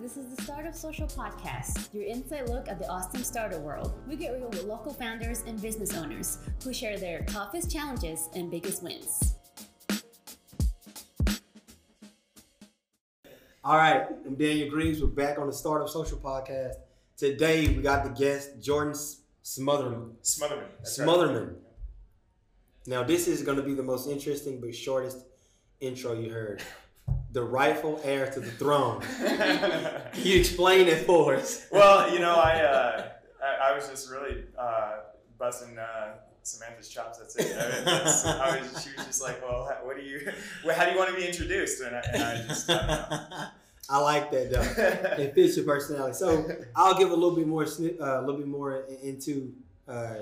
This is the Startup Social Podcast, your inside look at the Austin startup world. We get real with local founders and business owners who share their toughest challenges and biggest wins. All right, I'm Daniel Griggs. We're back on the Startup Social Podcast. Today we got the guest Jordan Smothermon. Smothermon. That's right. Smothermon. Now this is going to be the most interesting but shortest intro you heard. The rightful heir to the throne. Can you explain it for us? well, you know, I, uh, I I was just really uh, busting uh, Samantha's chops. That's it. I, mean, that's, I was, she was just like, "Well, how- what do you? Well, how do you want to be introduced?" And I, and I just, I. I like that though. It fits your personality. So I'll give a little bit more, uh, a little bit more into uh,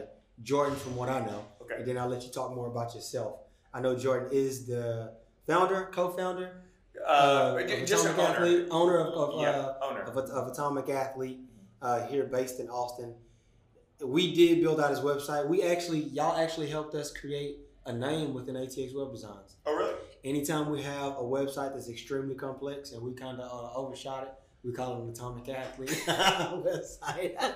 Jordan from what I know, okay. and then I'll let you talk more about yourself. I know Jordan is the founder, co-founder Uh, of just an owner. Athlete, owner of, of, yeah, uh, owner. of, of Atomic Athlete uh, here based in Austin. We did build out his website. We actually, y'all actually helped us create a name within ATX Web Designs. oh, really? Anytime we have a website that's extremely complex and we kind of uh, overshot it, we call it an Atomic Athlete website.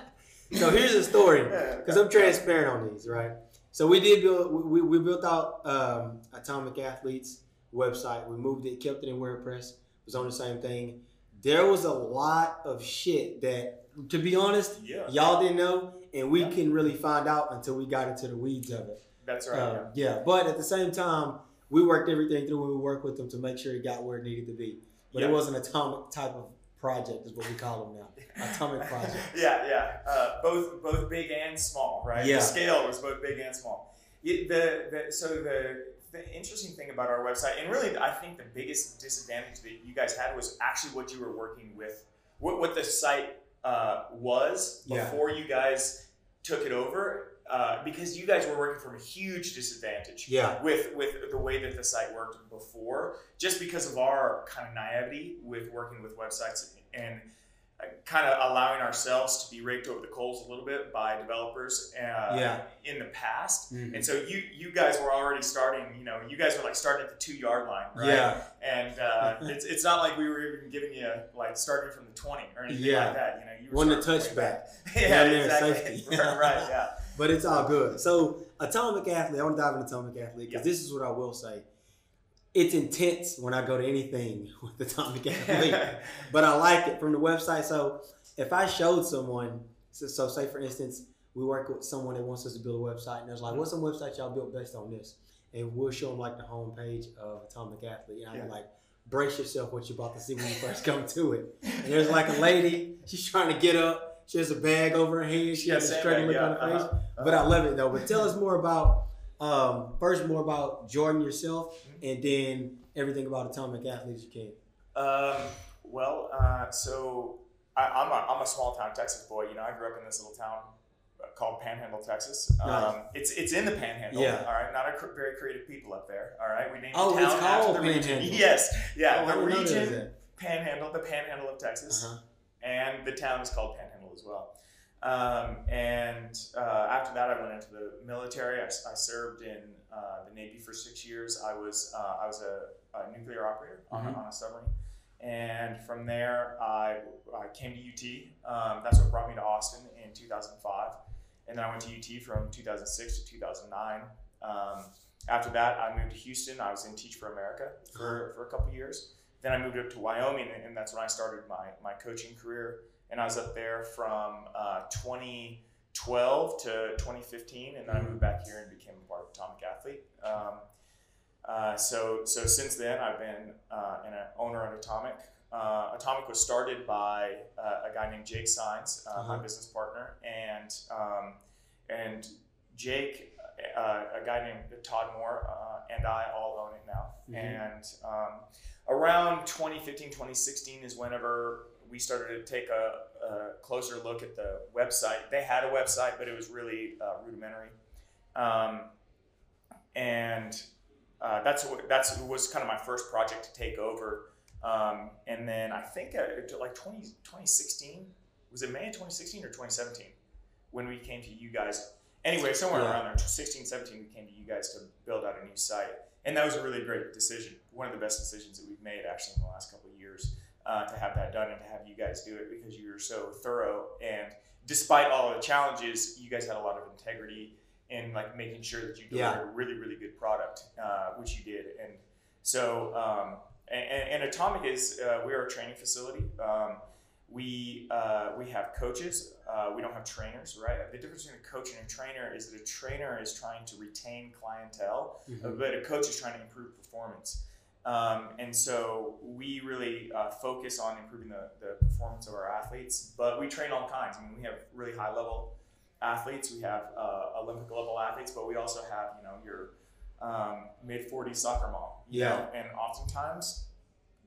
so here's the story because I'm transparent on these, right? So we did build, we, we built out um, Atomic Athletes website. We moved it, kept it in WordPress. Was on the same thing. There was a lot of shit that, to be honest, Yeah, y'all didn't know, and we Yeah. couldn't really find out until we got into the weeds of it. that's right. Uh, yeah, but at the same time, we worked everything through we worked with them to make sure it got where it needed to be. But Yeah. it was an atomic type of project, is what we call them now. Atomic project. yeah, yeah. Uh, both both big and small, right? Yeah. The scale was both big and small. It- the, the so the the interesting thing about our website, and really, I think the biggest disadvantage that you guys had was actually what you were working with, what what the site uh, was Yeah. before you guys took it over, uh, because you guys were working from a huge disadvantage Yeah, with with the way that the site worked before, just because of our kind of naivety with working with websites and kind of allowing ourselves to be raked over the coals a little bit by developers uh, Yeah. in the past. Mhm. And so you you guys were already starting, you know, you guys were like starting at the two yard line, right? yeah, And uh, it's, it's not like we were even giving you like starting from the twenty or anything Yeah. like that. You know, you were One to starting touch way back. yeah, exactly. safety. right, yeah. but it's all good. So, Atomic Athlete, I want to dive into Atomic Athlete because Yeah. this is what I will say. It's intense when I go to anything with Atomic Athlete. but I like it from the website. So if I showed someone, so, so say for instance, we work with someone that wants us to build a website, and there's like, what's some website y'all built based on this? And we'll show them like the homepage of Atomic Athlete, and I'm Yeah. like, brace yourself what you're about to see when you first come to it. And there's like a lady, she's trying to get up, she has a bag over her head, she Yeah, has a straight look on her face. uh-huh, But I love it though. But tell us more about um, first more about Jordan yourself, Mm-hmm. and then everything about Atomic Athletes you can. Um, well, uh, so I, I'm a I'm a small town Texas boy. You know, I grew up in this little town called Panhandle, Texas. Um, Nice. It's it's in the Panhandle. Yeah. All right, not a cr- very creative people up there. All right, we named Oh, the it's town after called the region. Yes, yeah, Oh, the didn't know there was region. Panhandle, the Panhandle of Texas, Uh-huh. and the town is called Panhandle as well. Um, and uh, after that, I went into the military. I served in uh, the Navy for six years. I was uh, I was a, a nuclear operator on, Mhm. a, on a submarine. And from there, I, I came to UT. Um, that's what brought me to Austin in 2005. And then I went to UT from 2006 to 2009. Um, after that, I moved to Houston. I was in Teach for America for, for a couple years. Then I moved up to Wyoming, and, and that's when I started my, my coaching career. And I was up there from uh, 2012 to 2015, and then I moved back here and became a part of Atomic Athlete. Um, uh, so, so since then, I've been uh, an owner of Atomic. Uh, Atomic was started by uh, a guy named Jake Signs, uh, my Uh-huh. business partner, and um, and Jake, uh, a guy named Todd Moore, uh, and I all own it now. Mhm. And um, around 2015, 2016 is whenever we started to take a, a closer look at the website. They had a website, but it was really uh, rudimentary. Um, and uh, that's what that's was kind of my first project to take over. Um, and then I think uh, like 20, 2016 was it May of 2016 or 2017 when we came to you guys. Anyway, somewhere Yeah. around there, 16, 17, we came to you guys to build out a new site, and that was a really great decision. One of the best decisions that we've made actually in the last couple of years. Uh, to have that done and to have you guys do it because you're so thorough. And despite all of the challenges, you guys had a lot of integrity in like making sure that you delivered Yeah. a really, really good product, uh, which you did. And so, um, and, and Atomic is uh, we are a training facility. Um, we uh, we have coaches. Uh, we don't have trainers, right? The difference between a coach and a trainer is that a trainer is trying to retain clientele, Mhm. but a coach is trying to improve performance. Um, and so we really uh, focus on improving the, the performance of our athletes, but we train all kinds. I mean, we have really high level athletes. We have uh, Olympic level athletes, but we also have you know your um, mid 40s soccer mom. Yeah. know, and oftentimes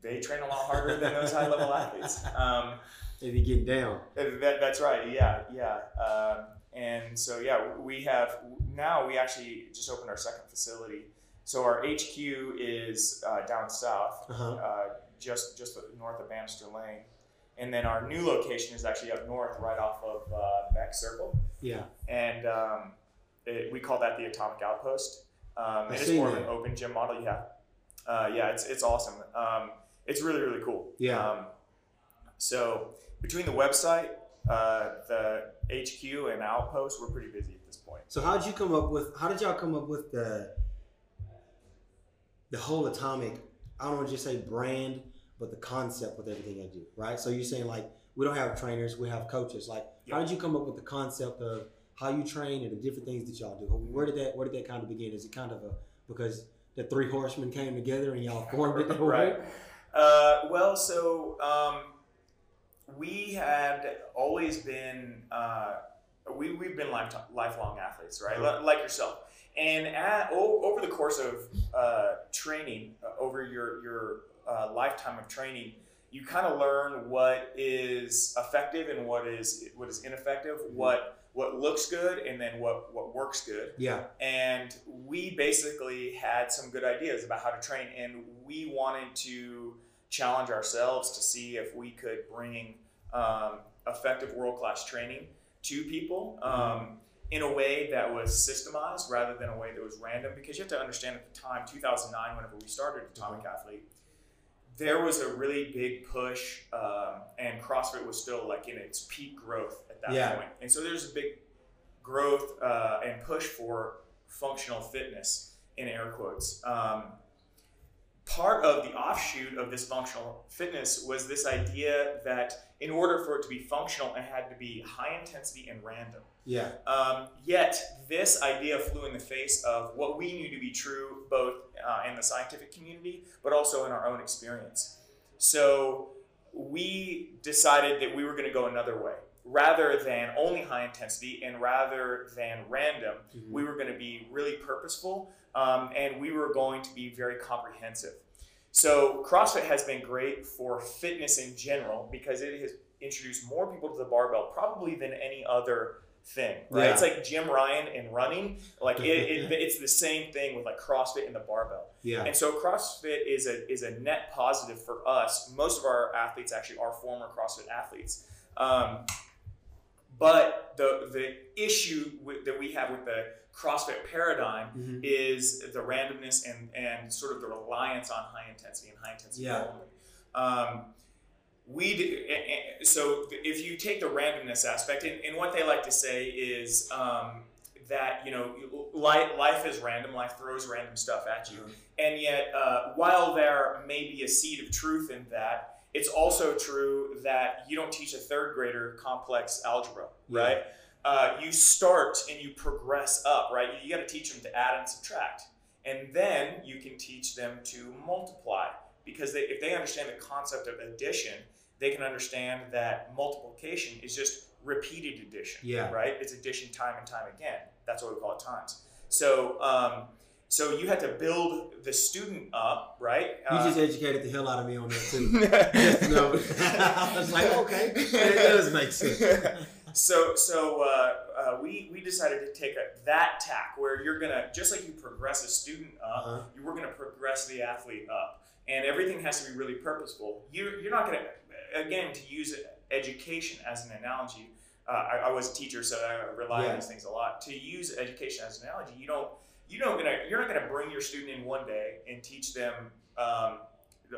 they train a lot harder than those high level athletes. Um, If you get down. that, that's right. Yeah, yeah. Um, and so yeah, we have now we actually just opened our second facility. So our HQ is uh, down south, Uh-huh. uh, just just north of Bannister Lane, and then our new location is actually up north, right off of uh, Beck Circle, Yeah. and um, it, we call that the Atomic Outpost. Um, it is more of an open gym model. Yeah, uh, yeah. It's it's awesome. Um, it's really really cool. Yeah. Um, so between the website, uh, the HQ, and Outpost, we're pretty busy at this point. So how did you come up with? How did y'all come up with the the whole atomic? I don't want to just say brand, but the concept with everything I do, right? So you're saying like we don't have trainers, we have coaches. Like, how did you come up with the concept of how you train and the different things that y'all do? Where did that Where did that kind of begin? Is it kind of a because the three horsemen came together and y'all formed it? Right. Uh, well, so um, we had always been uh, we we've been life, lifelong athletes, right? Like yourself. And at, o- over the course of uh, training, uh, over your your uh, lifetime of training, you kind of learn what is effective and what is what is ineffective, what what looks good, and then what what works good Yeah. and we basically had some good ideas about how to train and we wanted to challenge ourselves to see if we could bring um, effective world-class training to people um, in a way that was systemized rather than a way that was random because you have to understand at the time 2009 whenever we started atomic athlete there was a really big push um, and crossfit was still like in its peak growth at that Yeah. point. and so there's a big growth uh, and push for functional fitness in air quotes. Um, part of the offshoot of this functional fitness was this idea that in order for it to be functional, it had to be high intensity and random. Yeah. Um, yet, this idea flew in the face of what we knew to be true both uh, in the scientific community, but also in our own experience. So, we decided that we were going to go another way. Rather than only high intensity and rather than random, Mhm. we were going to be really purposeful um, and we were going to be very comprehensive. So, CrossFit has been great for fitness in general because it has introduced more people to the barbell probably than any other thing, right? Yeah. It's like Jim Ryun and running. Like it, it, it's the same thing with like CrossFit and the barbell. Yeah. And so CrossFit is a is a net positive for us. Most of our athletes actually are former CrossFit athletes. Um, but the the issue with, that we have with the CrossFit paradigm Mhm. is the randomness and and sort of the reliance on high intensity and high intensity Yeah. only. Um, we do, so if you take the randomness aspect, and, and what they like to say is um, that you know life, life is random. Life throws random stuff at you, Mhm. and yet uh, while there may be a seed of truth in that, it's also true that you don't teach a third grader complex algebra, Yeah. right? Uh, you start and you progress up, right? You got to teach them to add and subtract, and then you can teach them to multiply because they, if they understand the concept of addition, they can understand that multiplication is just repeated addition, Yeah. right? It's addition time and time again. That's what we call it times. So, um, so you had to build the student up, right? You Uh, just educated the hell out of me on that too. Know. I was like, okay, it does make sense. so so uh, uh, we we decided to take a, that tack where you're gonna just like you progress a student up, Uh-huh. you we're gonna progress the athlete up, and everything has to be really purposeful. You're you're not gonna again to use education as an analogy. Uh, I, I was a teacher, so I rely Yeah. on these things a lot. To use education as an analogy, you don't you don't gonna you're not gonna bring your student in one day and teach them um,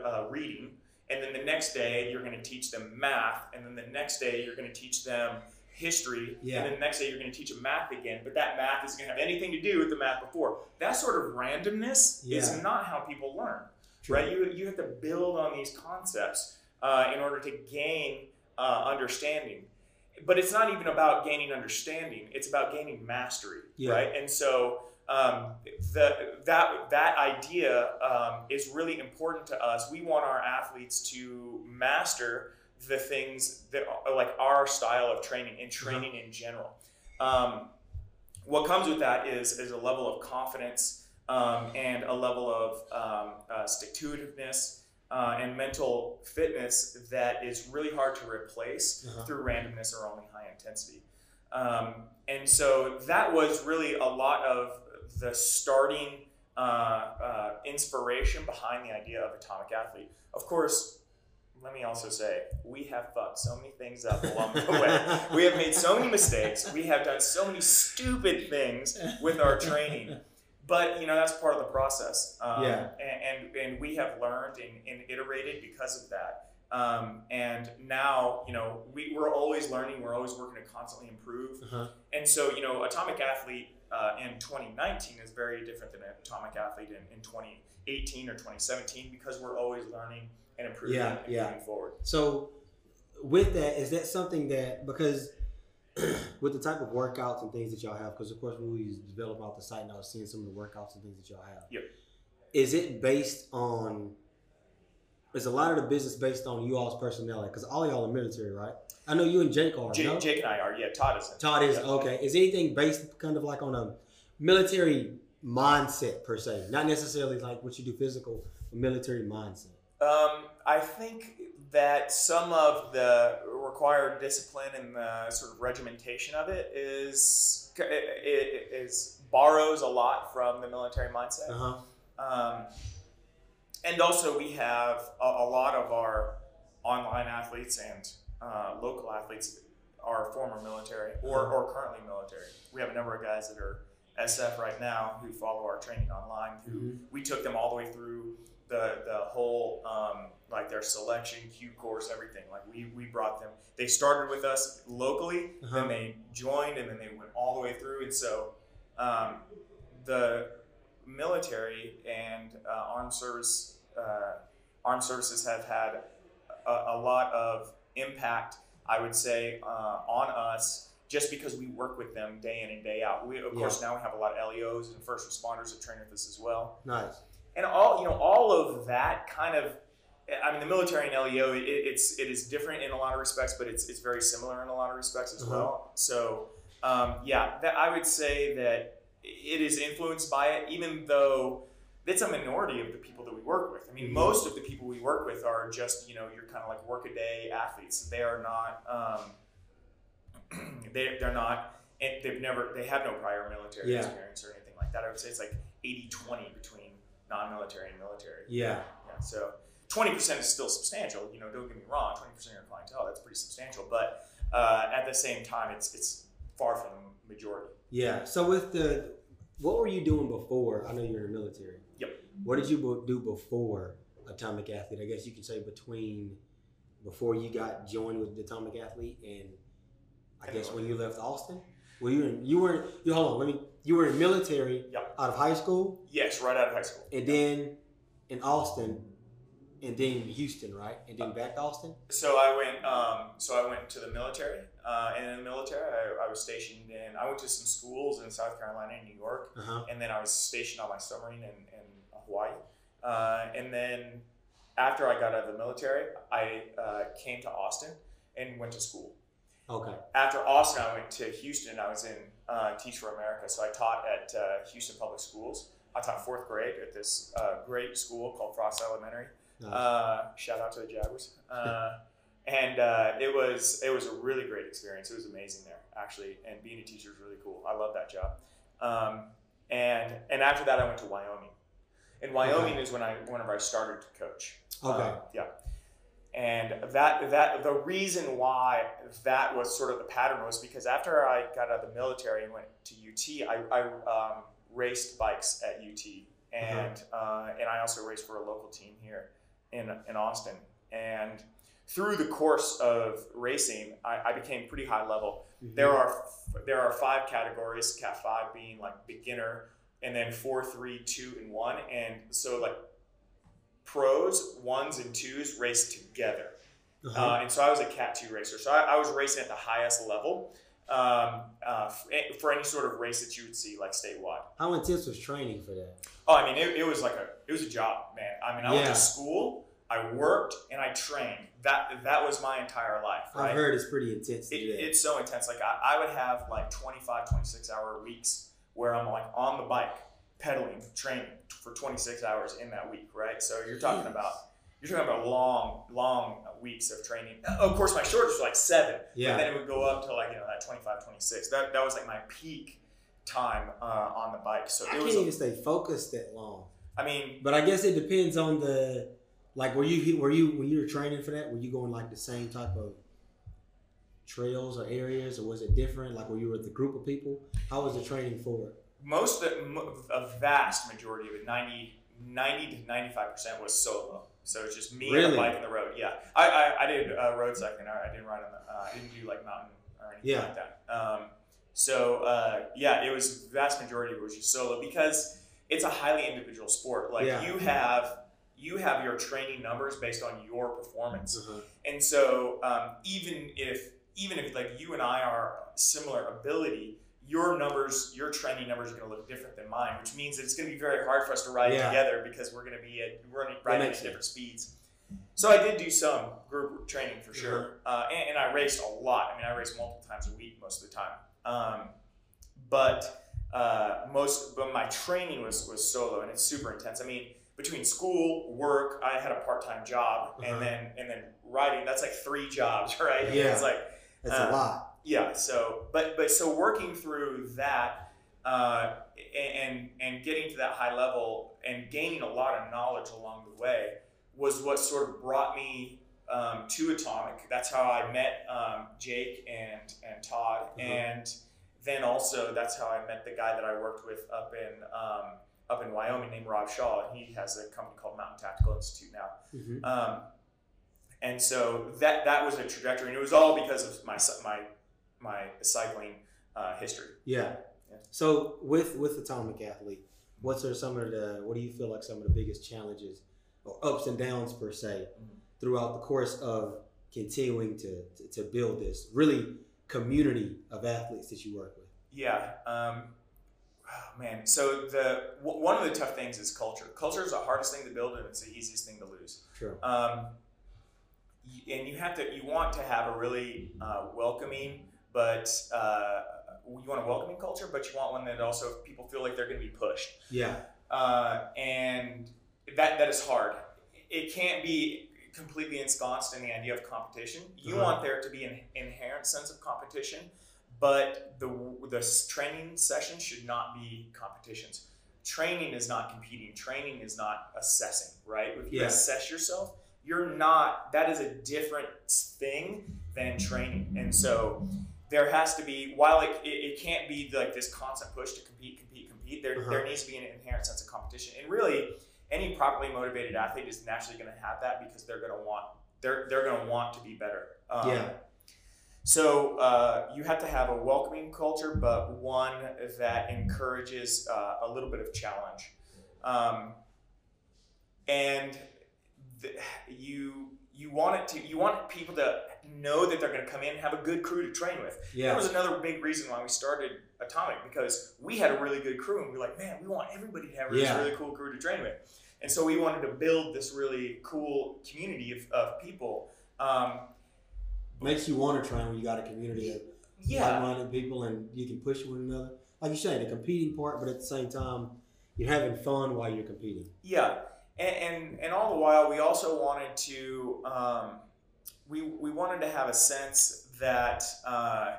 uh, reading and then the next day you're going to teach them math, and then the next day you're going to teach them history, Yeah. and then the next day you're going to teach them math again. But that math isn't going to have anything to do with the math before. That sort of randomness Yeah. is not how people learn, True. right? You you have to build on these concepts uh, in order to gain uh, understanding. But it's not even about gaining understanding; it's about gaining mastery, Yeah. right? And so um, the, that that idea um, is really important to us. We want our athletes to master the things that are like our style of training and training in general. Um, what comes with that is is a level of confidence um, and a level of um, uh, stick to itiveness uh, and mental fitness that is really hard to replace Uh-huh. through randomness or only high intensity. Um, and so that was really a lot of the starting uh, uh, inspiration behind the idea of Atomic Athlete. Of course, let me also say, we have fucked so many things up along the way. We have made so many mistakes. We have done so many stupid things with our training. But you know that's part of the process, um, Yeah. and, and and we have learned and, and iterated because of that. Um, and now you know we, we're always learning. We're always working to constantly improve. Uh-huh. And so you know, Atomic Athlete uh, in 2019 is very different than an Atomic Athlete in, in 2018 or 2017 because we're always learning and improving Yeah, and yeah. moving forward. So, with that, is that something that because with the type of workouts and things that y'all have, because of course when we developed out the site and I was seeing some of the workouts and things that y'all have. Yep. Is it based on? Is a lot of the business based on you all's personality? Because all y'all are military, right? I know you and Jake are. Jake, no? Jake and I are, yeah. Todd is. Todd is Yeah. okay. Is anything based kind of like on a military mindset per se, not necessarily like what you do physical, but military mindset. Um, I think that some of the required discipline and the sort of regimentation of it is it is borrows a lot from the military mindset. Uh huh. Um, and also, we have a, a lot of our online athletes and uh, local athletes are former military or, or currently military. We have a number of guys that are SF right now who follow our training online. Who Mhm. we took them all the way through the the whole um, like their selection, Q course, everything. Like we we brought them. They started with us locally, Uh-huh. then they joined, and then they went all the way through. And so um, the military and uh, armed service uh, armed services have had a, a lot of impact i would say uh, on us just because we work with them day in and day out we of course now we have a lot of leos and first responders that train with us as well Nice. and all you know all of that kind of I mean, the military and LEO, it, it's it is different in a lot of respects, but it's, it's very similar in a lot of respects as Uh-huh. well. So, um, yeah, that, I would say that it is influenced by it, even though it's a minority of the people that we work with. I mean, Mhm. most of the people we work with are just you know you're kind of like workaday athletes. They are not. Um, they they're not. And they've never. They have no prior military Yeah. experience or anything like that. I would say it's like 80-20 between non-military and military. Yeah. Yeah, so twenty percent is still substantial. You know, don't get me wrong, twenty percent of your clientele that's pretty substantial. But uh, at the same time, it's it's far from the majority. Yeah. So with the, what were you doing before? I know you're in the military. Yep. What did you do before Atomic Athlete? I guess you could say between before you got joined with the Atomic Athlete and I And guess when you left Austin. Well, you in? You were. You hold on. Let me. You were in military Yep. out of high school, Yes, right out of high school. and then in Austin, and then Houston, right? And then back to Austin. So I went. Um, so I went to the military, uh, and in the military, I, I was stationed in. I went to some schools in South Carolina and New York, Uh huh. and then I was stationed on my submarine in, in Hawaii. Uh, and then after I got out of the military, I uh, came to Austin and went to school. Okay. after Austin, I went to Houston. I was in uh, Teach for America, so I taught at uh, Houston Public Schools. I taught fourth grade at this uh, great school called Frost Elementary. Nice. Uh, shout out to the Jaguars. Uh, and uh, it was it was a really great experience. It was amazing there actually, and being a teacher is really cool. I love that job. Um, and and after that, I went to Wyoming. And Wyoming is when I whenever I started to coach. okay. Um, yeah. And that that the reason why that was sort of the pattern was because after I got out of the military and went to UT, I, I um, raced bikes at UT, and uh, and I also raced for a local team here in in Austin. and through the course of racing, I, I became pretty high level. Mhm. There are there are five categories. Cat five being like beginner, and then four, three, two, and one. And so like pros, ones, and twos race together. Uh-huh. Uh, and so I was a Cat two racer. So I, I was racing at the highest level um, uh, for any sort of race that you would see like statewide. How intense was training for that? Oh, I mean, it, it was like a it was a job, man. I mean, I went to school, I worked, and I trained. That that was my entire life. Right? I've heard it's pretty intense to it, it's so intense. Like I, I would have like 25, 26 hour weeks where I'm like on the bike, pedaling, training for 26 hours in that week, right? So you're talking Jeez. about you're talking about long, long weeks of training. Of course, my shortest was like seven, Yeah. but then it would go up to like you know that 25, 26. That that was like my peak time uh, on the bike. So I it can't was. even stay focused that long. I mean, But I guess it depends on the like were you were you when you were training for that were you going like the same type of trails or areas or was it different like were you with a group of people how was the training for it most of the, a vast majority of it 90, 90 to 95 percent was solo so it's just me and Really? a bike on the road yeah i i, I did uh, road cycling I, I didn't ride on the uh, i didn't do like mountain or anything Yeah. like that um, so uh, yeah it was vast majority of it was just solo because it's a highly individual sport like Yeah. you have you have your training numbers based on your performance Uh-huh. and so um, even if even if like you and I are similar ability, your numbers, your training numbers are going to look different than mine, which means that it's going to be very hard for us to ride Yeah. together because we're going to be at we're riding at different speeds. So I did do some group training for sure, Uh-huh. uh, and, and I raced a lot. I mean, I raced multiple times a week most of the time. Um, but uh, most, but my training was was solo, and it's super intense. I mean, between school, work, I had a part time job, Uh-huh. and then and then riding. That's like three jobs, right? I mean, Yeah. it's like that's Uh, a lot yeah. So, but but so working through that. Uh, and and getting to that high level and gaining a lot of knowledge along the way was what sort of brought me um, to Atomic. That's how I met um, Jake and and Todd, Mhm. and then also that's how I met the guy that I worked with up in um, up in Wyoming named Rob Shaul, and he has a company called Mountain Tactical Institute now. Mhm. Um, and so that that was a trajectory, and it was all because of my my my cycling uh, history. yeah Yeah. so with with atomic athlete what's are some of the what do you feel like some of the biggest challenges or ups and downs per se Mhm. throughout the course of continuing to, to, to build this really community of athletes that you work with Yeah, um, oh, man. So the w- one of the tough things is culture. Culture is the hardest thing to build, and it's the easiest thing to lose. true Um, and you have to you want to have a really uh, welcoming, but uh, you want a welcoming culture, but you want one that also people feel like they're going to be pushed. yeah uh, and that that is hard. It can't be completely ensconced in the idea of competition. You Uh-huh. want there to be an inherent sense of competition, but the the training sessions should not be competitions. Training is not competing. Training is not assessing. Right? If you Yeah. assess yourself, you're not. That is a different thing than training, and so there has to be while it, it, it can't be like this constant push to compete compete compete there, Uh-huh. there needs to be an inherent sense of competition and really any properly motivated athlete is naturally going to have that because they're going to want they're, they're going to want to be better um, Yeah. so uh, you have to have a welcoming culture but one that encourages uh, a little bit of challenge um, and you you want it to you want people to know that they're going to come in and have a good crew to train with Yeah. that was another big reason why we started Atomic because we had a really good crew and we were like, man, we want everybody to have this really cool crew to train with. And so we wanted to build this really cool community of, of people. Um, makes you want to train when you got a community of yeah, like-minded people and you can push one another. Like you say, the competing part, but at the same time, you're having fun while you're competing. yeah. And, and, and all the while, we also wanted to, um, we, we wanted to have a sense that uh,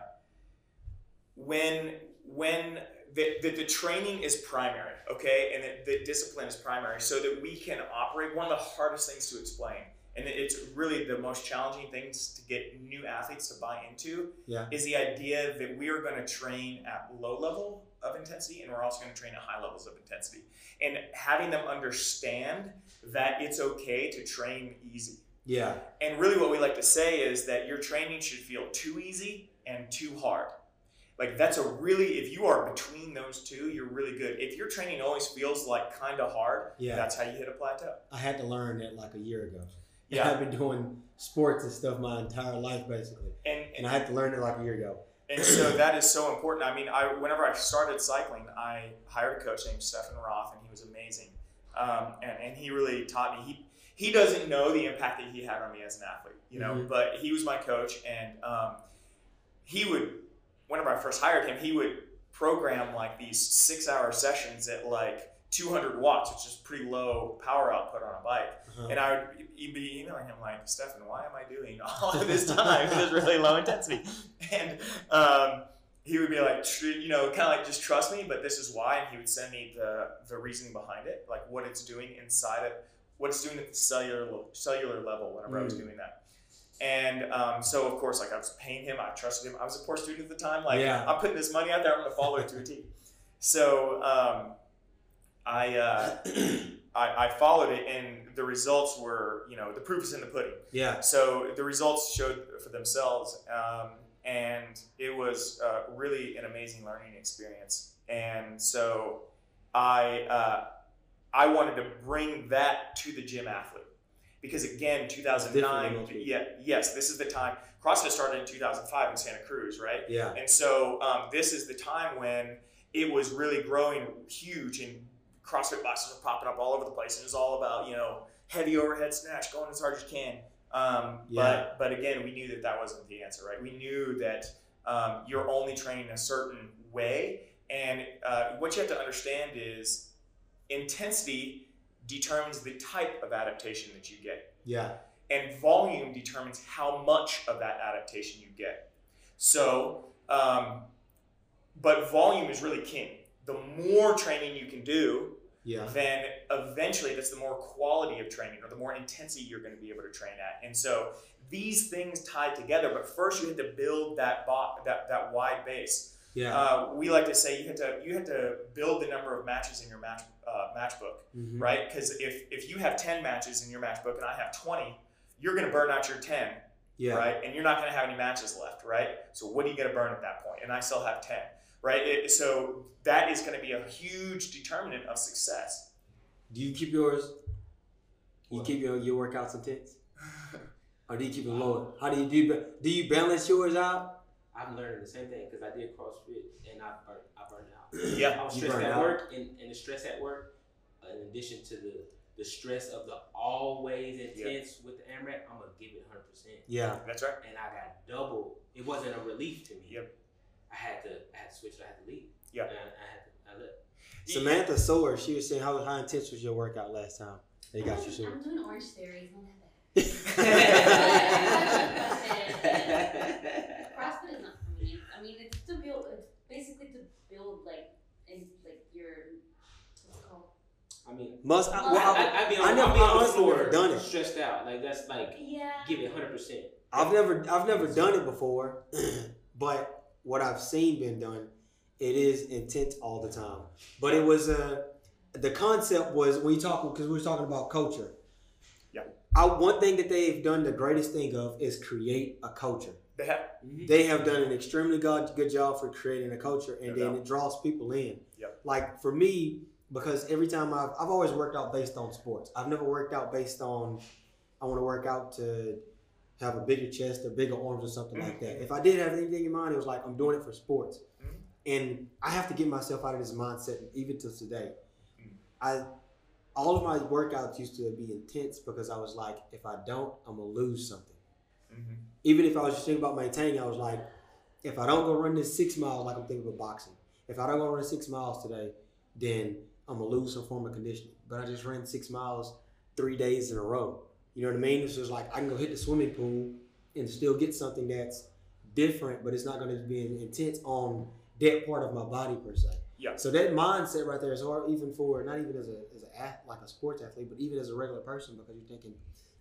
when, when that, that the training is primary, okay, and that the discipline is primary, so that we can operate. One of the hardest things to explain, and it's really the most challenging things to get new athletes to buy into, Yeah. is the idea that we are going to train at low level of intensity, and we're also going to train at high levels of intensity, and having them understand that it's okay to train easy. Yeah. And really, what we like to say is that your training should feel too easy and too hard. Like that's a really, if you are between those two, you're really good. If your training always feels like kind of hard, Yeah. that's how you hit a plateau. I had to learn that like a year ago. Yeah. I've been doing sports and stuff my entire life basically, And, and and, I had to learn it like a year ago. And so that is so important. I mean, I whenever I started cycling, I hired a coach named Stefan Roth, and he was amazing. Um, and, and he really taught me. He he doesn't know the impact that he had on me as an athlete, you know. Mhm. But he was my coach, and um, he would. Whenever I first hired him, he would program like these six-hour sessions at like 200 watts, which is pretty low power output on a bike. Uh-huh. And I would be emailing him like, Stefan, why am I doing all of this time? It is really low intensity. And um, he would be like, tr- you know, kind of like just trust me, but this is why. And he would send me the the reasoning behind it, like what it's doing inside it, what it's doing at the cellular cellular level. Whenever I was Mm. doing that. And um, so, of course, like I was paying him, I trusted him. I was a poor student at the time. Like Yeah. I'm putting this money out there, I'm going to follow it to a T. So um, I, uh, I I followed it, and the results were, you know, the proof is in the pudding. Yeah. So the results showed for themselves, um, and it was uh, really an amazing learning experience. And so I uh, I wanted to bring that to the gym athlete because again, 2009, yeah, yes, this is the time. CrossFit started in 2005 in Santa Cruz, right? Yeah. And so um, this is the time when it was really growing huge and CrossFit boxes were popping up all over the place. And it was all about, you know, heavy overhead snatch, going as hard as you can. Um, Yeah. But but again, we knew that that wasn't the answer, right? We knew that um, you're only training a certain way. And uh, what you have to understand is intensity determines the type of adaptation that you get Yeah. and volume determines how much of that adaptation you get. So, um, but volume is really king. The more training you can do, Yeah. then eventually that's the more quality of training or the more intensity you're going to be able to train at. And so these things tied together, but first you had to build that bo- that that wide base. Yeah. Uh, we like to say you had to you had to build the number of matches in your match uh, match book Mhm. right? Because if, if you have 10 matches in your match book and I have 20, you're going to burn out your 10, Yeah. right? And you're not going to have any matches left, right? So what are you going to burn at that point? And I still have 10, right? It, so that is going to be a huge determinant of success. Do you keep yours? You What? keep your, your workouts intense, or do you keep it lower? How do you do? You, do you balance yours out? I'm learning the same thing because I did CrossFit and I burned, I burned out. Yeah. I was stressed at out. work, and, and the stress at work, uh, in addition to the the stress of the always intense with the AMRAP, I'm gonna give it 100. percent Yeah. That's right. And I got double. It wasn't a relief to me. Yep. I had to, I had to switch. I had to leave. Yeah. And I, I had to, I left. Samantha Sower, she was saying how, how intense was your workout last time? They got you I'm, sore. I'm doing Orange Theory. Don't have that. CrossFit is not for me. I mean, it's to build. It's basically to build like, in like your what's it called? I mean, Must I, Well, well, I, I, I, I be on, I never- I be on I the honestly never done it. stressed out. Like that's like Yeah. give it 100. percent I've never I've never done it before, but what I've seen been done, it is intense all the time. But it was uh, the concept was when you talk because we were talking about culture. Yeah. I, one thing that they've done the greatest thing of is create a culture. They have, They have done an extremely good, good job for creating a culture, and No then doubt. it draws people in. Yep. Like for me, because every time I've I've always worked out based on sports. I've never worked out based on I want to work out to have a bigger chest or bigger arms or something like that. If I did have anything in mind, it was like I'm doing it for sports, Mhm. and I have to get myself out of this mindset even till today. Mhm. I all of my workouts used to be intense because I was like, if I don't, I'm gonna lose something even if I was just thinking about maintaining, I was like, if I don't go run this six miles, like I'm thinking about boxing, if I don't go run six miles today, then I'm gonna lose some form of conditioning. But I just ran six miles three days in a row. You know what I mean? It's just like I can go hit the swimming pool and still get something that's different, but it's not gonna be an intense on that part of my body per se. Yeah. So that mindset right there is hard, even for not even as a as a like a sports athlete, but even as a regular person, because you're thinking,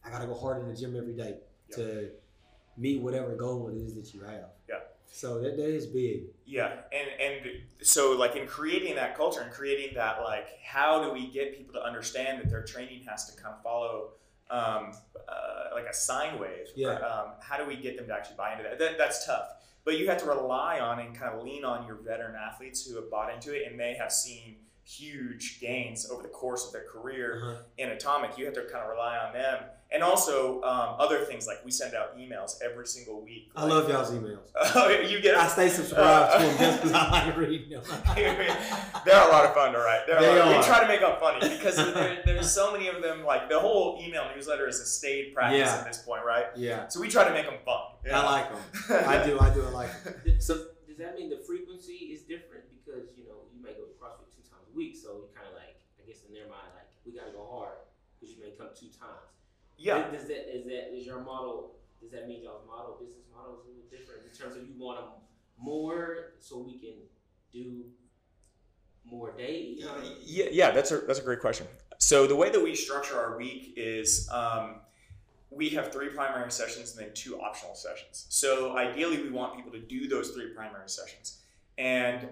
I gotta go hard in the gym every day to meet whatever goal it is that you have. Yeah. So that, that is big. Yeah, and and so like in creating that culture and creating that like how do we get people to understand that their training has to of follow um, uh, like a sine wave. Yeah. Um, how do we get them to actually buy into that? that? That's tough. But you have to rely on and kind of lean on your veteran athletes who have bought into it and they have seen huge gains over the course of their career Uh-huh. in Atomic. You have to kind of rely on them. And also um, other things like we send out emails every single week. I love y'all's emails. Oh, you get I stay subscribed to them just because I like reading them. They're a lot of fun to write. They're a They lot- are. We try to make them funny because there, there's so many of them. Like the whole email newsletter is a staid practice Yeah. at this point, right? yeah, So we try to make them fun. I like them. I do. I do. I like them. So- does that mean the frequency is different because you know you may go to CrossFit two times a week, so you kind of like I guess in their mind like we gotta go hard because you may come two times. Yeah. Does, does that is that is your model? Does that mean y'all's model business model is a little different in terms of you want them more so we can do more days? Yeah, yeah, that's a that's a great question. So the way that we structure our week is um, we have three primary sessions and then two optional sessions. So ideally, we want people to do those three primary sessions, and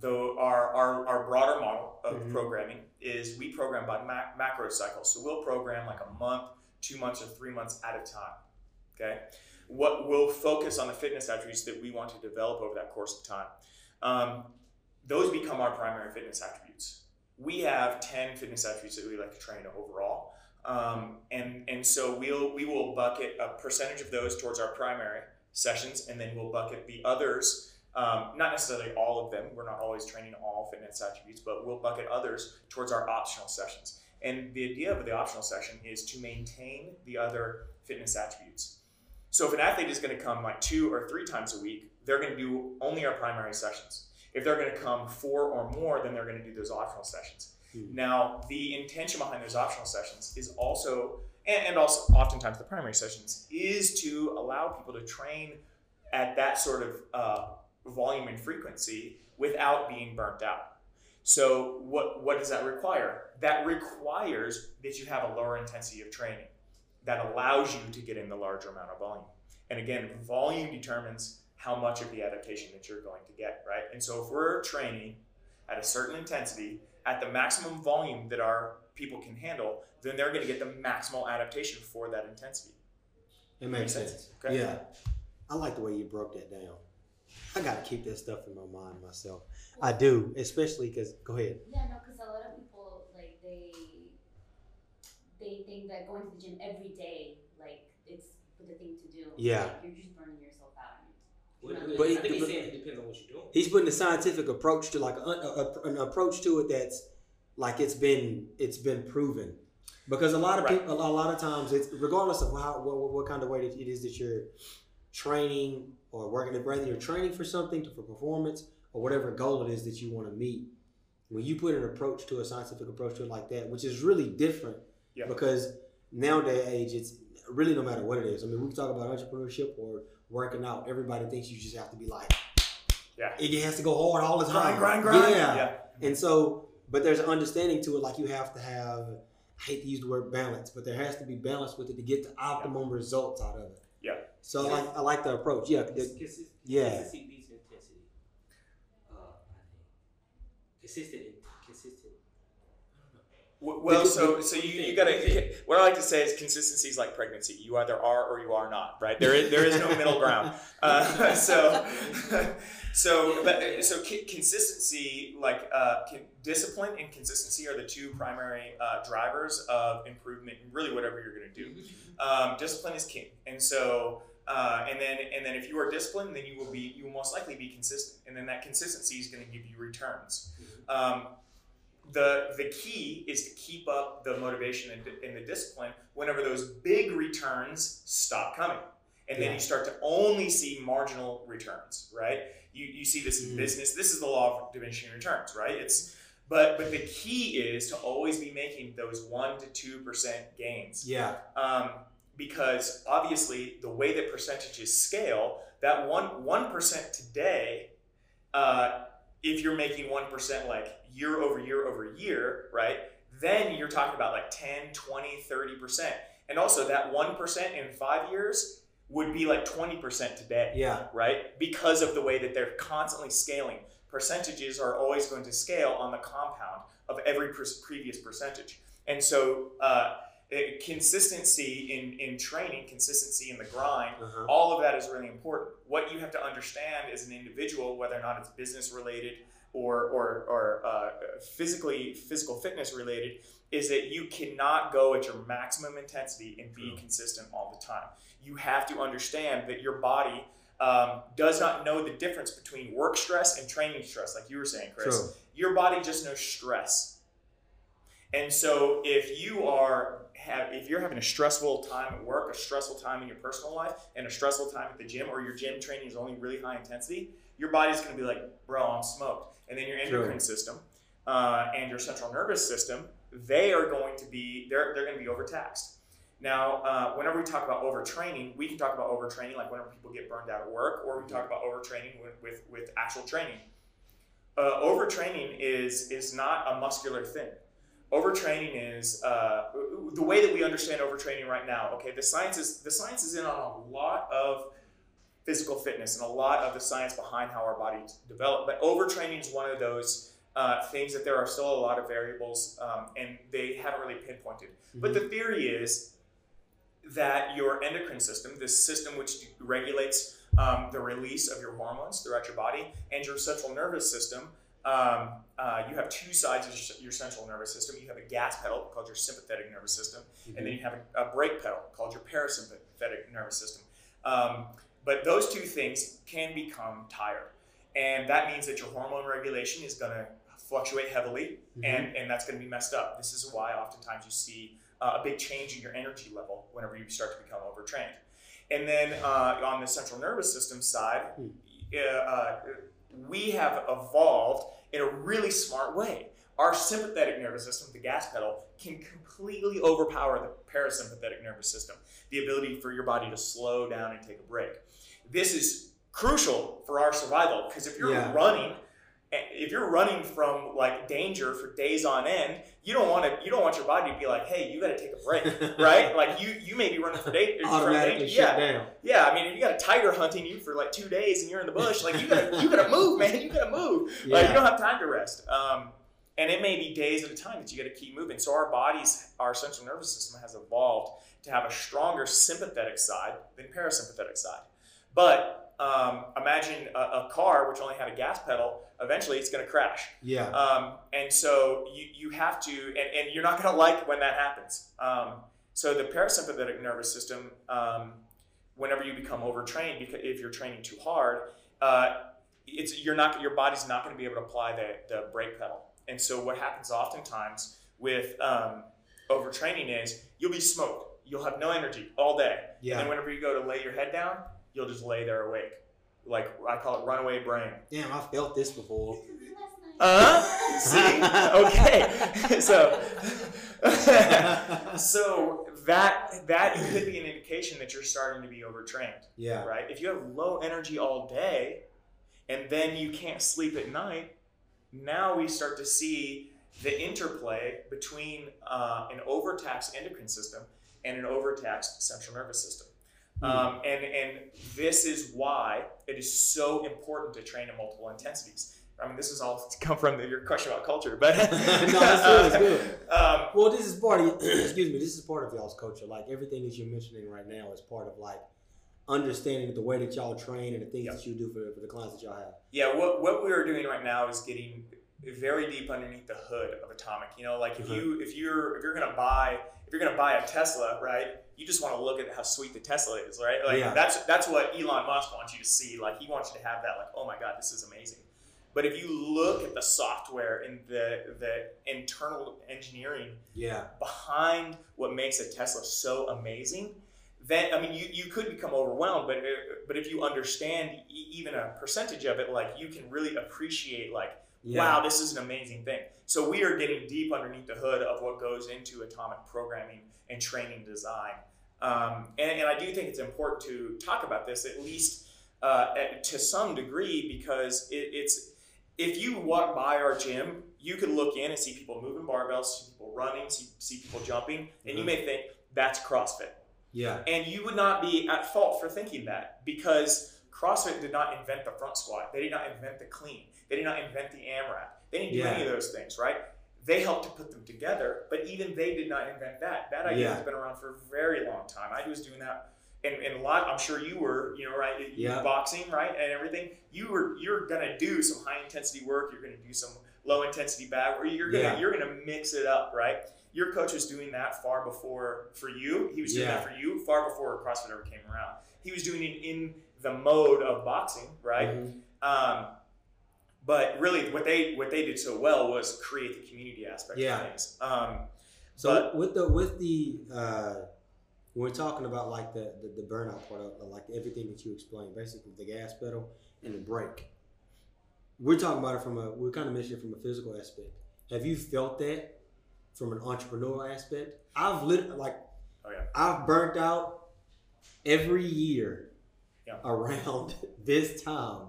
the our our, our broader model of Mhm. programming is we program by ma- macro cycles. So we'll program like a month, two months, or three months at a time. Okay, what we'll focus on the fitness attributes that we want to develop over that course of time. Um, those become our primary fitness attributes. We have 10 fitness attributes that we like to train overall. Um, and, and so we'll, we will bucket a percentage of those towards our primary sessions, and then we'll bucket the others, um, not necessarily all of them, we're not always training all fitness attributes, but we'll bucket others towards our optional sessions. And the idea of the optional session is to maintain the other fitness attributes. So if an athlete is going to come like two or three times a week, they're going to do only our primary sessions. If they're going to come four or more, then they're going to do those optional sessions. Hmm. Now, the intention behind those optional sessions is also, and, and also oftentimes the primary sessions, is to allow people to train at that sort of uh, volume and frequency without being burnt out. So, what, what does that require? That requires that you have a lower intensity of training that allows you to get in the larger amount of volume. And again, volume determines how much of the adaptation that you're going to get, right? And so if we're training at a certain intensity at the maximum volume that our people can handle, then they're going to get the maximal adaptation for that intensity. It makes sense. Okay. Yeah, I like the way you broke that down. I gotta keep that stuff in my mind myself. I do, especially because. Go ahead. Yeah, no, because a lot of people like they they think that going to the gym every day, like it's the thing to do. Yeah. Like, you're just burning yourself out. What- But what- But it- he's saying it depends on what you're doing. He's putting a scientific approach to like a, a, an approach to it that's like it's been it's been proven. Because a lot of Right. people, a lot of times, it's regardless of how what, what kind of weight it is that you're training or working, whether you're training for something for performance or whatever goal it is that you want to meet. When you put an approach to a scientific approach to it like that, which is really different, Yeah. because nowadays it's really no matter what it is. I mean, we talk about entrepreneurship or working out. Everybody thinks you just have to be like, Yeah. it has to go hard all the time. Grind, grind, grind. Yeah. Yeah. And so, but there's an understanding to it. Like you have to have, I hate to use the word balance, but there has to be balance with it to get the optimum results out of it. Yeah. So I like I like the approach. Yeah. Cons- the- consist- yeah. Consistency beats intensity. Uh, Consistent, consistent. Well, so so you, you gotta. What I like to say is consistency is like pregnancy. You either are or you are not. Right? There is there is no middle ground. Uh, so so but, so consistency, like uh, con- discipline and consistency, are the two primary uh, drivers of improvement. in Really, whatever you're gonna do. Um, discipline is king, and so. Uh, and then, and then, if you are disciplined, then you will be, you will most likely be consistent, and then that consistency is going to give you returns. Um, the the key is to keep up the motivation and, and the discipline whenever those big returns stop coming. And then you start to only see marginal returns right? You, you see this in Mm. business. This is the law of diminishing returns right? It's but but the key is to always be making those 1 to 2% gains. Yeah. um, because obviously the way that percentages scale, that one one percent today, uh, if you're making one percent like year over year over year, right? Then you're talking about like 10, 20, 30 percent, and also that one percent in five years would be like 20 percent today Yeah. right? Because of the way that they're constantly scaling. Percentages are always going to scale on the compound of every per- previous percentage. And so, Uh, consistency in, in training, consistency in the grind, Uh-huh. all of that is really important. What you have to understand as an individual, whether or not it's business related or or, or uh, physically physical fitness related, is that you cannot go at your maximum intensity and be True. consistent all the time. You have to understand that your body um, does not know the difference between work stress and training stress, like you were saying, Chris True. your body just knows stress. And so if you are have if you're having a stressful time at work, a stressful time in your personal life, and a stressful time at the gym, or your gym training is only really high intensity, your body's going to be like, "Bro, I'm smoked." And then your endocrine system uh, and your central nervous system, they are going to be they're they're going to be overtaxed. Now, uh, whenever we talk about overtraining, we can talk about overtraining like whenever people get burned out at work, or we talk about overtraining with, with, with actual training. Uh, overtraining is is not a muscular thing. Overtraining is uh, the way that we understand overtraining right now. Okay, the science is the science is in on a lot of physical fitness and a lot of the science behind how our bodies develop. But overtraining is one of those uh, things that there are still a lot of variables um, and they haven't really pinpointed. But the theory is that your endocrine system, this system which regulates um, the release of your hormones throughout your body, and your central nervous system, um, uh, you have two sides of your- your central nervous system. You have a gas pedal called your sympathetic nervous system, and then you have a, a brake pedal called your parasympathetic nervous system. Um, but those two things can become tired, and that means that your hormone regulation is going to fluctuate heavily, Mhm. and, and that's going to be messed up. This is why oftentimes you see uh, a big change in your energy level whenever you start to become overtrained. And then uh, on the central nervous system side, Hmm. uh, uh, we have evolved in a really smart way. Our sympathetic nervous system, the gas pedal, can completely overpower the parasympathetic nervous system, the ability for your body to slow down and take a break. This is crucial for our survival because if you're Yeah. running, if you're running from like danger for days on end, you don't want to. You don't want your body to be like, "Hey, you got to take a break," right? Like you, you may be running for danger. Automatically yeah, shut down. yeah, I mean, if you got a tiger hunting you for like two days and you're in the bush, like you gotta you gotta move, man. You gotta move. Like you don't have time to rest. Um, and it may be days at a time that you gotta keep moving. So our bodies, our central nervous system has evolved to have a stronger sympathetic side than parasympathetic side. But um, imagine a, a car which only had a gas pedal. Eventually, it's gonna crash. Yeah. Um, and so you, you have to, and, and you're not going to like when that happens. Um, so the parasympathetic nervous system, um, whenever you become overtrained, because if you're training too hard, uh, it's you're not your body's not going to be able to apply the, the brake pedal. And so what happens oftentimes with um, overtraining is you'll be smoked. You'll have no energy all day. yeah. And then whenever you go to lay your head down, you'll just lay there awake. Like I call it runaway brain. Damn, I've felt this before. Uh, see, okay, so so that that could be an indication that you're starting to be overtrained, Yeah. right? If you have low energy all day, and then you can't sleep at night, now we start to see the interplay between uh, an overtaxed endocrine system and an overtaxed central nervous system. Hmm. Um, and, and this is why it is so important to train at multiple intensities. I mean, this is all to come from your question about culture, but No, it's good, good. Um, Well, this is part of excuse me. This is part of y'all's culture. Like everything that you're mentioning right now is part of like understanding the way that y'all train and the things Yep. that you do for, for the clients that y'all have. yeah, what what we are doing right now is getting very deep underneath the hood of Atomic. You know, like if Mhm. you if you're if you're gonna buy if you're gonna buy a Tesla, right? You just want to look at how sweet the Tesla is, right? Like Yeah. that's that's what Elon Musk wants you to see. Like he wants you to have that. Like, oh my God, this is amazing. But if you look at the software and the the internal engineering Yeah. behind what makes a Tesla so amazing, then I mean you, you could become overwhelmed. But but if you understand even a percentage of it, like you can really appreciate like Yeah. wow, this is an amazing thing. So we are getting deep underneath the hood of what goes into atomic programming and training design. Um, and, and I do think it's important to talk about this at least uh, at, to some degree because it, it's if you walk by our gym, you could look in and see people moving barbells, see people running, see, see people jumping, and you Mhm. may think that's CrossFit. Yeah. And you would not be at fault for thinking that because CrossFit did not invent the front squat. They did not invent the clean. They did not invent the AMRAP. They didn't do Yeah. any of those things, right? they helped to put them together, but even they did not invent that. That idea Yeah. has been around for a very long time. I was doing that. And, and a lot, I'm sure you were, you know, right? Yeah. Boxing, right, and everything. You were, you're gonna do some high intensity work. You're gonna do some low intensity bag, or you're gonna, Yeah. you're gonna mix it up, right? Your coach was doing that far before for you. He was doing that for you far before CrossFit ever came around. He was doing it in the mode of boxing, right? Mhm. Um, but really, what they what they did so well was create the community aspect Yeah. of things. Um, So But- with the with the uh, when we're talking about like the, the the burnout part of like everything that you explained, basically the gas pedal and the brake. We're talking about it from a we're kind of mentioning it from a physical aspect. Have you felt that from an entrepreneurial aspect? I've lit like Oh, yeah. I've burnt out every year Yeah. around this time.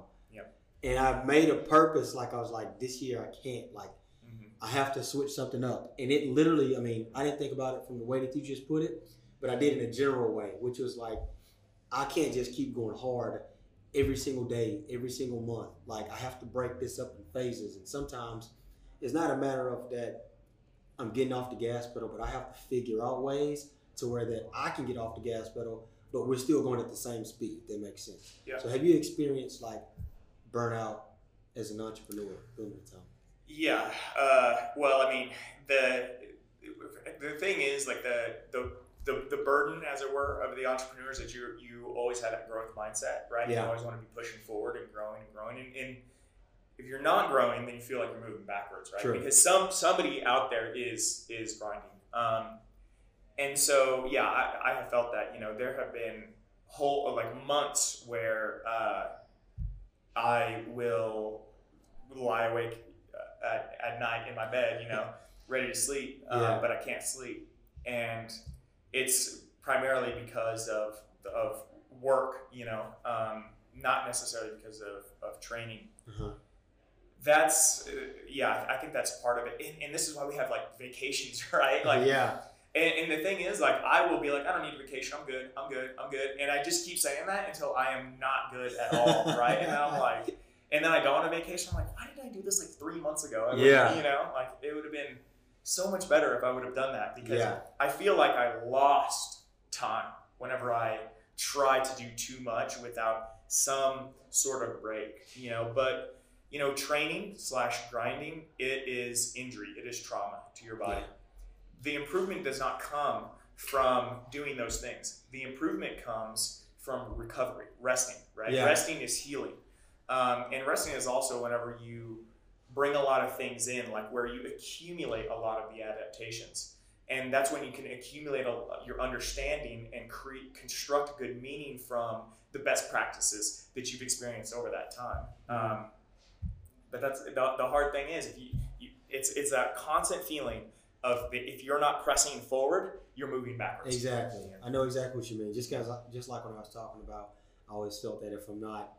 And I've made a purpose like I was like this year I can't like mhm. I have to switch something up. And it literally, I mean, I didn't think about it from the way that you just put it, but I did in a general way, which was like, I can't just keep going hard every single day, every single month. Like, I have to break this up in phases. And sometimes it's not a matter of that I'm getting off the gas pedal, but I have to figure out ways to where that I can get off the gas pedal, but we're still going at the same speed. If that makes sense. Yeah. So, have you experienced like burnout as an entrepreneur during the time? Yeah. Uh, well, I mean, the the thing is like the the the, the burden, as it were, of the entrepreneurs that you you always have that growth mindset, right? Yeah. You always want to be pushing forward and growing and growing. And, and if you're not growing, then you feel like you're moving backwards, right? True. Because some somebody out there is is grinding. Um, and so yeah, I, I have felt that. You know, there have been whole like months where uh, I will lie awake uh, at, at night in my bed, you know, ready to sleep, uh, Yeah. but I can't sleep, and it's primarily because of of work, you know, um, not necessarily because of, of training. Uh-huh. That's uh, yeah, I think that's part of it, and, and this is why we have like vacations, right? Like yeah. and, and the thing is, like, I will be like, I don't need a vacation. I'm good. I'm good. I'm good. And I just keep saying that until I am not good at all, right? And then I'm like, and then I go on a vacation. I'm like, why did I do this like three months ago? I Yeah. You know, like it would have been so much better if I would have done that because Yeah. I feel like I lost time whenever I tried to do too much without some sort of break, you know. But you know, training slash grinding, it is injury, it is trauma to your body. Yeah. The improvement does not come from doing those things. The improvement comes from recovery, resting, right? Yeah. Resting is healing. Um, and resting is also whenever you bring a lot of things in, like where you accumulate a lot of the adaptations. And that's when you can accumulate a, your understanding and create, construct good meaning from the best practices that you've experienced over that time. Um, but that's the, the hard thing is if you, you it's it's that constant feeling of the, if you're not pressing forward, you're moving backwards. Exactly. I know exactly what you mean. Just because, just like when I was talking about, I always felt that if I'm not,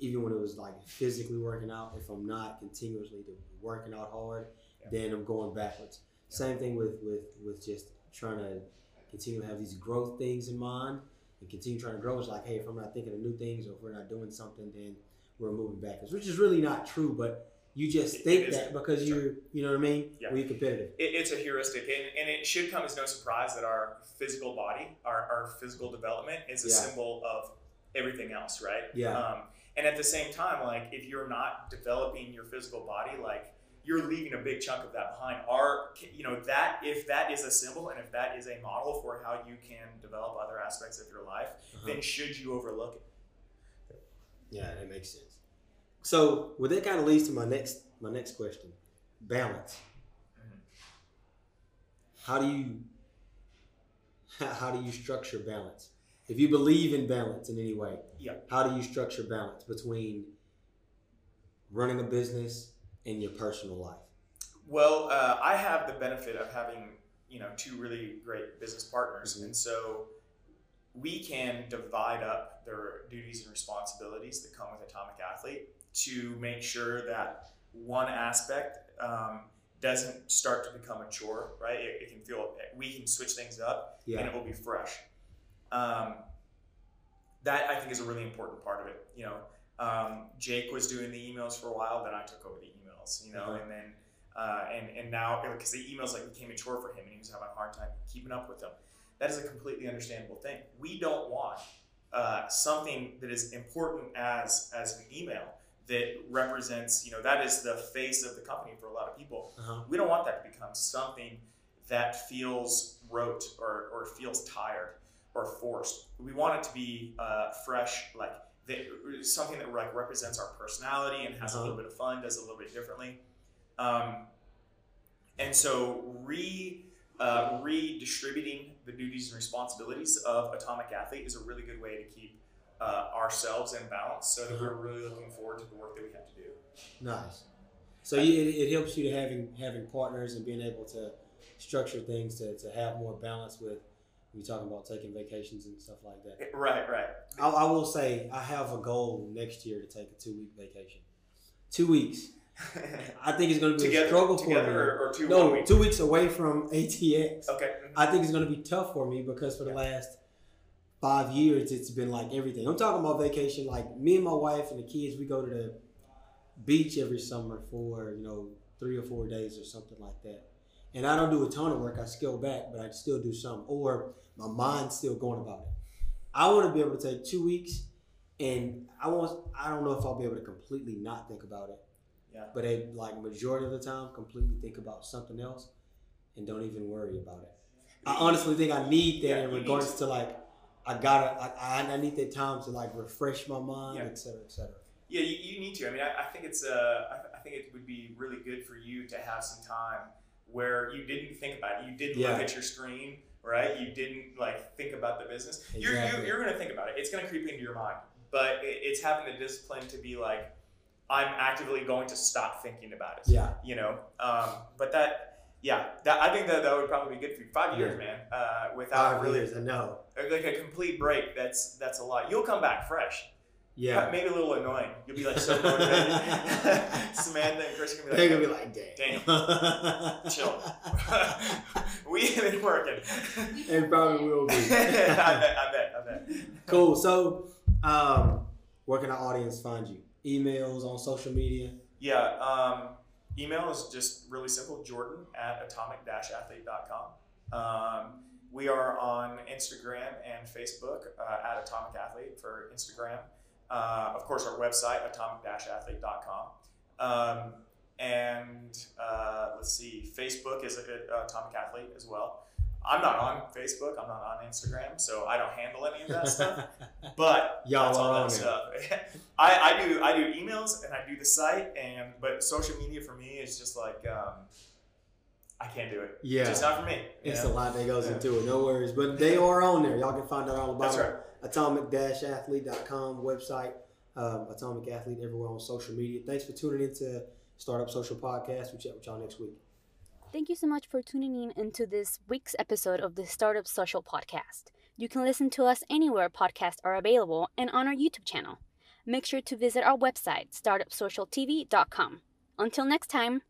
even when it was like physically working out, if I'm not continuously working out hard, then I'm going backwards. Same thing with with with just trying to continue to have these growth things in mind and continue trying to grow. It's like, hey, if I'm not thinking of new things or if we're not doing something, then we're moving backwards, which is really not true, but. You just It- think it that because Sure. you're, you know what I mean? Yeah. We're competitive. it, it's a heuristic, and, and it should come as no surprise that our physical body, our, our physical development, is a Yeah. symbol of everything else, right? Yeah. Um, and at the same time, like if you're not developing your physical body, like you're leaving a big chunk of that behind. Our, you know, that if that is a symbol and if that is a model for how you can develop other aspects of your life, Uh-huh. then should you overlook it? Yeah, that makes sense. So, well, that kind of leads to my next my next question: balance. How do you how do you structure balance? If you believe in balance in any way, Yeah. How do you structure balance between running a business and your personal life? Well, uh, I have the benefit of having you know two really great business partners, Mhm. and so we can divide up their duties and responsibilities that come with Atomic Athlete to make sure that one aspect um, doesn't start to become a chore. Right? It, it can feel we can switch things up, and it will be fresh. Um, that I think is a really important part of it. You know, um, Jake was doing the emails for a while, then I took over the emails. You know, Uh-huh. and then Uh, and and now because the emails like became a chore for him, and he was having a hard time keeping up with them. That is a completely understandable thing. We don't want uh, something that is important as as an email that represents, you know, that is the face of the company for a lot of people. Uh-huh. We don't want that to become something that feels rote or, or feels tired or forced. We want it to be uh, fresh, like that, something that like represents our personality and has a Uh-huh. little bit of fun, does a little bit differently. Um, and so re uh, redistributing the duties and responsibilities of Atomic Athlete is a really good way to keep uh, ourselves in balance so that we're really looking forward to the work that we have to do. Nice. So you, it, it helps you to having having partners and being able to structure things to, to have more balance with. You talking about taking vacations and stuff like that. Right, right. I, I will say I have a goal next year to take a two week vacation. Two weeks. I think it's going to be together, a struggle for together me. or, or two no, week? two weeks away from ATX. Okay. Mm-hmm. I think it's going to be tough for me because for the last five years, it's been like everything. I'm talking about vacation. Like me and my wife and the kids, we go to the beach every summer for you know three or four days or something like that. And I don't do a ton of work. I scale back, but I still do some. Or my mind's still going about it. I want to be able to take two weeks, and I want. I don't know if I'll be able to completely not think about it. Yeah. But a like majority of the time, completely think about something else, and don't even worry about it. I honestly think I need that Yeah, in regards to. to like I gotta I, I I need that time to like refresh my mind, Yeah. et cetera, et cetera. Yeah, you, you need to. I mean, I, I think it's uh, I, I think it would be really good for you to have some time where you didn't think about it. You did Yeah. look at your screen, right? You didn't like think about the business. You're, you're, you're going to think about it. It's to creep into your mind, but it, it's having the discipline to be like, I'm actively going to stop thinking about it. Yeah. You know, um, but that, yeah, that I think that that would probably be good for you. Five years, Yeah. man, uh, without Five really years, I know. like a complete break. That's that's a lot. You'll come back fresh. Yeah. Maybe a little annoying. You'll be like so motivated. Samantha and Chris are gonna They're be gonna like, be like, damn. Damn. Chill. we have been working. It probably will be. I be. bet, I bet, I bet. cool. So, um, where can our audience find you? Emails on social media. Yeah, um, email is just really simple Jordan at atomic-athlete.com. Um, we are on Instagram and Facebook uh, at Atomic Athlete for Instagram. Uh, of course, our website, atomic-athlete.com. Um, and uh, let's see, Facebook is uh, Atomic Athlete as well. I'm not on Facebook, I'm not on Instagram, so I don't handle any of that stuff. But Y'all that's all that stuff. I, I do I do emails and I do the site and but social media for me is just like um, I can't do it. Yeah. It's just not for me. It's know? a lot that goes Yeah. into it. No worries. But they are on there. Y'all can find out all about That's it. right. Atomic-athlete.com website. Um, Atomic Athlete everywhere on social media. Thanks for tuning into Startup Social Podcast. We'll chat with y'all next week. Thank you so much for tuning in into this week's episode of the Startup Social Podcast. You can listen to us anywhere podcasts are available and on our YouTube channel. Make sure to visit our website, startupsocialtv.com. Until next time.